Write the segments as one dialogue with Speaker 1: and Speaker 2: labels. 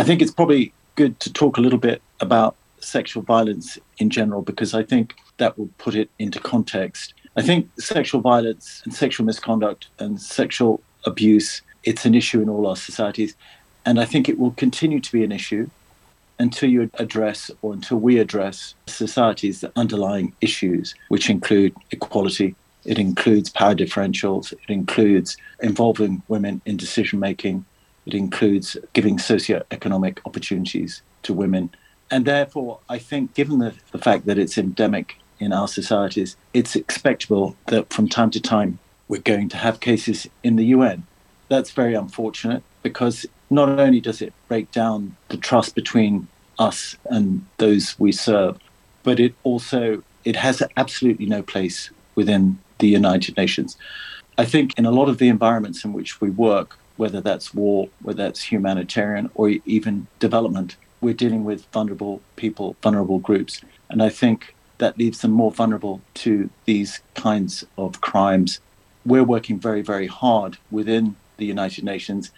Speaker 1: I think it's probably good to talk a little bit about sexual violence in general because I think that will put it into context. I think sexual violence and sexual misconduct and sexual abuse it's an issue in all our societies. And I think it will continue to be an issue until you address or until we address society's underlying issues which include equality. It includes power differentials. It includes involving women in decision making includes giving socio-economic opportunities to women and therefore, I think, given the, the fact that it's endemic in our societies, it's expectable that from time to time we're going to have cases in the UN. That's very unfortunate because not only does it break down the trust between us and those we serve, but it also it has absolutely no place within the United Nations. I think in a lot of the environments in which we work, whether that's war, whether that's humanitarian, or even development, we're dealing with vulnerable people, vulnerable groups. And I think that leaves them more vulnerable to these kinds of crimes. We're working very, very hard within the United Nations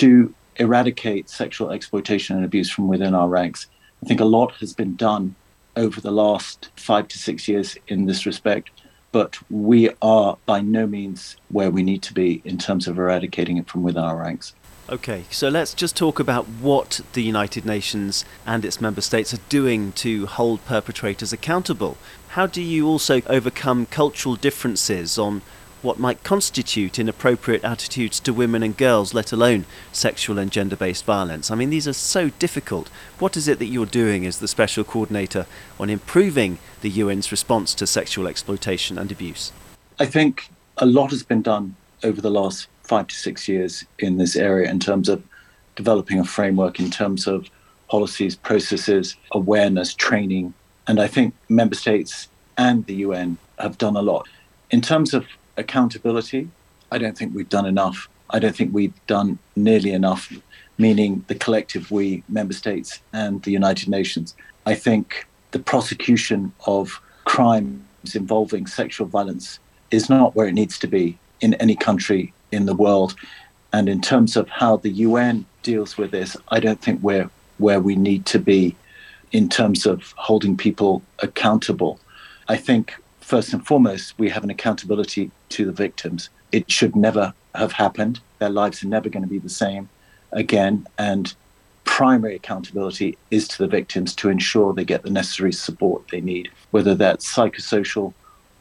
Speaker 1: to eradicate sexual exploitation and abuse from within our ranks. I think a lot has been done over the last five to six years in this respect, but we are by no means where we need to be in terms of eradicating it from within our ranks.
Speaker 2: Okay, so let's just talk about what the United Nations and its member states are doing to hold perpetrators accountable. How do you also overcome cultural differences on what might constitute inappropriate attitudes to women and girls, let alone sexual and gender based violence? I mean, these are so difficult. What is it that you're doing as the Special Coordinator on improving the UN's response to sexual exploitation and abuse?
Speaker 1: I think a lot has been done over the last five to six years in this area in terms of developing a framework, in terms of policies, processes, awareness, training. And I think member states and the UN have done a lot. In terms of accountability, I don't think we've done enough. I don't think we've done nearly enough, meaning the collective we, member states and the United Nations. I think the prosecution of crimes involving sexual violence is not where it needs to be in any country in the world. And in terms of how the UN deals with this, I don't think we're where we need to be in terms of holding people accountable. I think first and foremost, we have an accountability to the victims. It should never have happened. Their lives are never going to be the same again. And primary accountability is to the victims to ensure they get the necessary support they need, whether that's psychosocial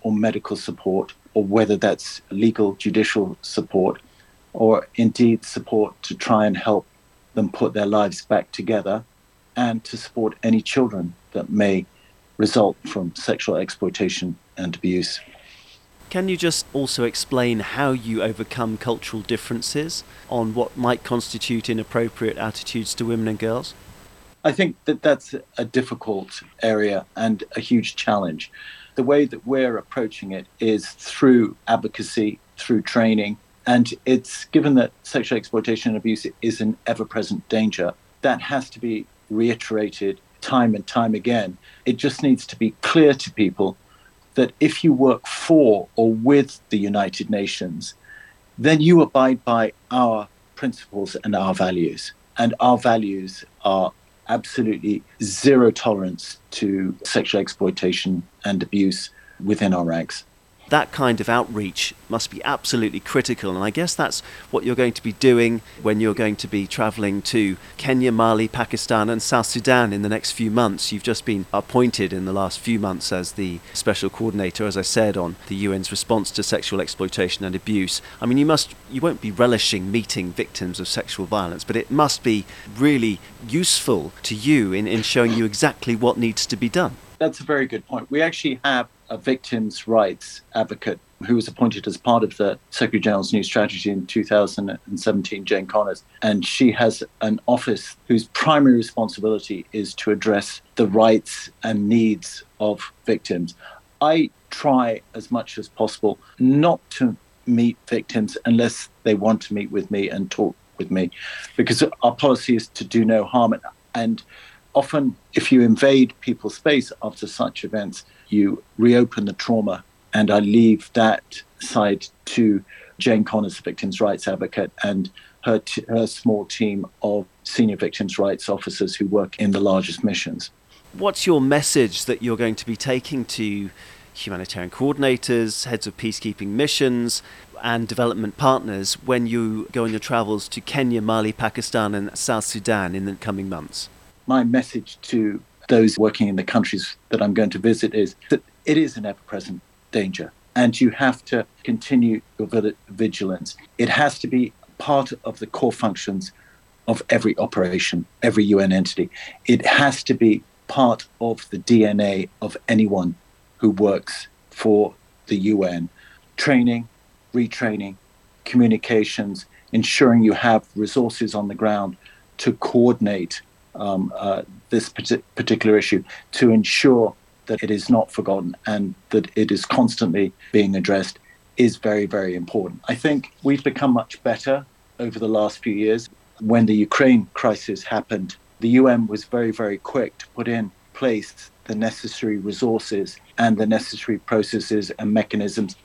Speaker 1: or medical support or whether that's legal judicial support or indeed support to try and help them put their lives back together and to support any children that may result from sexual exploitation and abuse.
Speaker 2: Can you just also explain how you overcome cultural differences on what might constitute inappropriate attitudes to women and girls?
Speaker 1: I think that that's a difficult area and a huge challenge the way that we're approaching it is through advocacy, through training. And it's given that sexual exploitation and abuse is an ever present danger, that has to be reiterated time and time again. It just needs to be clear to people that if you work for or with the United Nations, then you abide by our principles and our values. And our values are absolutely zero tolerance to sexual exploitation and abuse within our ranks
Speaker 2: that kind of outreach must be absolutely critical. And I guess that's what you're going to be doing when you're going to be traveling to Kenya, Mali, Pakistan, and South Sudan in the next few months. You've just been appointed in the last few months as the special coordinator, as I said, on the UN's response to sexual exploitation and abuse. I mean, you must, you won't be relishing meeting victims of sexual violence, but it must be really useful to you in, in showing you exactly what needs to be done.
Speaker 1: That's a very good point. We actually have a victims' rights advocate who was appointed as part of the Secretary General's new strategy in 2017, Jane Connors. And she has an office whose primary responsibility is to address the rights and needs of victims. I try as much as possible not to meet victims unless they want to meet with me and talk with me, because our policy is to do no harm. And often, if you invade people's space after such events, you reopen the trauma. And I leave that side to Jane Connors, the victims' rights advocate, and her, t- her small team of senior victims' rights officers who work in the largest missions.
Speaker 2: What's your message that you're going to be taking to humanitarian coordinators, heads of peacekeeping missions, and development partners when you go on your travels to Kenya, Mali, Pakistan, and South Sudan in the coming months?
Speaker 1: My message to those working in the countries that I'm going to visit is that it is an ever present danger and you have to continue your vigilance. It has to be part of the core functions of every operation, every UN entity. It has to be part of the DNA of anyone who works for the UN. Training, retraining, communications, ensuring you have resources on the ground to coordinate um, uh, this particular issue, to ensure that it is not forgotten and that it is constantly being addressed is very, very important. I think we've become much better over the last few years. When the Ukraine crisis happened, the UN was very, very quick to put in place the necessary resources and the necessary processes and mechanisms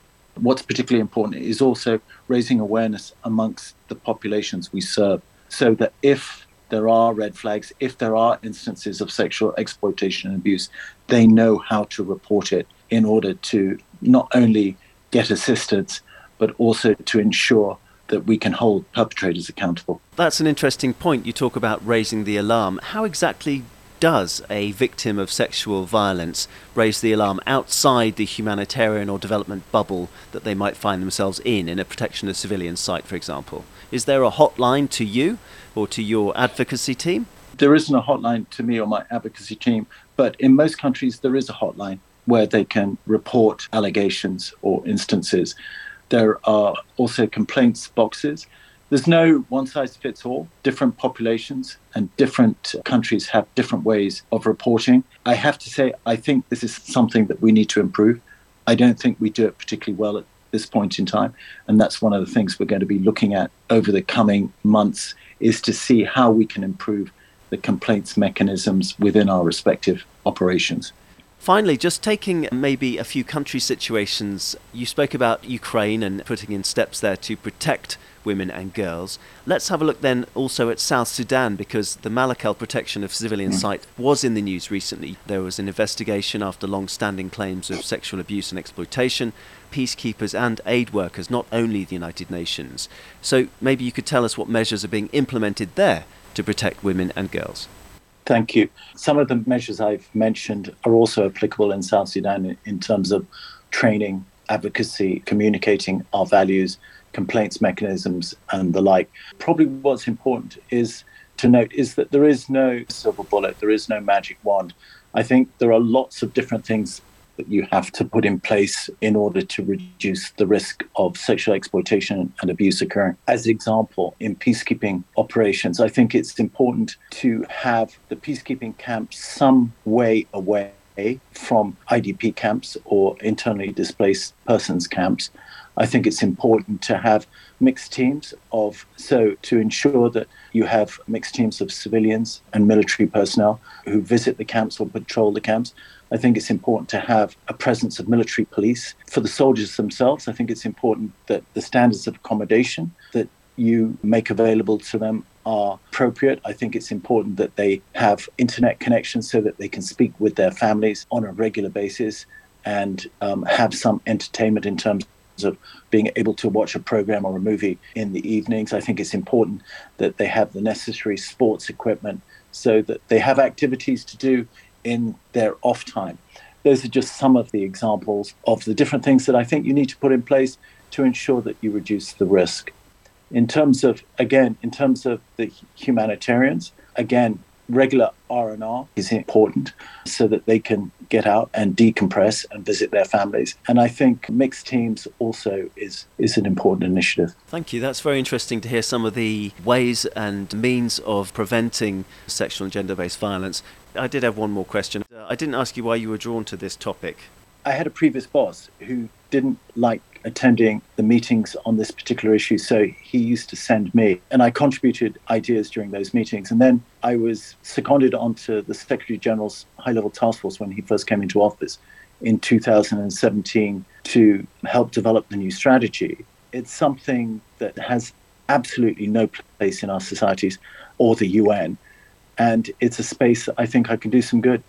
Speaker 1: what's particularly important is also raising awareness amongst the populations we serve so that if there are red flags, if there are instances of sexual exploitation and abuse, they know how to report it in order to not only get assistance, but also to ensure that we can hold perpetrators accountable.
Speaker 2: That's an interesting point. You talk about raising the alarm. How exactly does a victim of sexual violence raise the alarm outside the humanitarian or development bubble that they might find themselves in, in a protection of civilians site, for example? Is there a hotline to you or to your advocacy team?
Speaker 1: There isn't a hotline to me or my advocacy team, but in most countries there is a hotline where they can report allegations or instances. There are also complaints boxes there's no one size fits all. Different populations and different countries have different ways of reporting. I have to say, I think this is something that we need to improve. I don't think we do it particularly well at this point in time. And that's one of the things we're going to be looking at over the coming months is to see how we can improve the complaints mechanisms within our respective operations.
Speaker 2: Finally, just taking maybe a few country situations, you spoke about Ukraine and putting in steps there to protect women and girls. Let's have a look then also at South Sudan because the Malakal protection of civilian mm. site was in the news recently. There was an investigation after long standing claims of sexual abuse and exploitation. Peacekeepers and aid workers, not only the United Nations. So maybe you could tell us what measures are being implemented there to protect women and girls.
Speaker 1: Thank you. Some of the measures I've mentioned are also applicable in South Sudan in terms of training, advocacy, communicating our values, complaints mechanisms and the like. Probably what's important is to note is that there is no silver bullet, there is no magic wand. I think there are lots of different things that you have to put in place in order to reduce the risk of sexual exploitation and abuse occurring. As an example, in peacekeeping operations, I think it's important to have the peacekeeping camps some way away from IDP camps or internally displaced persons camps I think it's important to have mixed teams of so to ensure that you have mixed teams of civilians and military personnel who visit the camps or patrol the camps. I think it's important to have a presence of military police for the soldiers themselves. I think it's important that the standards of accommodation that you make available to them are appropriate. I think it's important that they have internet connections so that they can speak with their families on a regular basis and um, have some entertainment in terms of being able to watch a program or a movie in the evenings. I think it's important that they have the necessary sports equipment so that they have activities to do in their off time. Those are just some of the examples of the different things that I think you need to put in place to ensure that you reduce the risk. In terms of, again, in terms of the humanitarians, again, regular R&R is important so that they can get out and decompress and visit their families. And I think mixed teams also is is an important initiative.
Speaker 2: Thank you. That's very interesting to hear some of the ways and means of preventing sexual and gender-based violence. I did have one more question. I didn't ask you why you were drawn to this topic.
Speaker 1: I had a previous boss who didn't like attending the meetings on this particular issue. So he used to send me, and I contributed ideas during those meetings. And then I was seconded onto the Secretary General's high level task force when he first came into office in 2017 to help develop the new strategy. It's something that has absolutely no place in our societies or the UN. And it's a space I think I can do some good.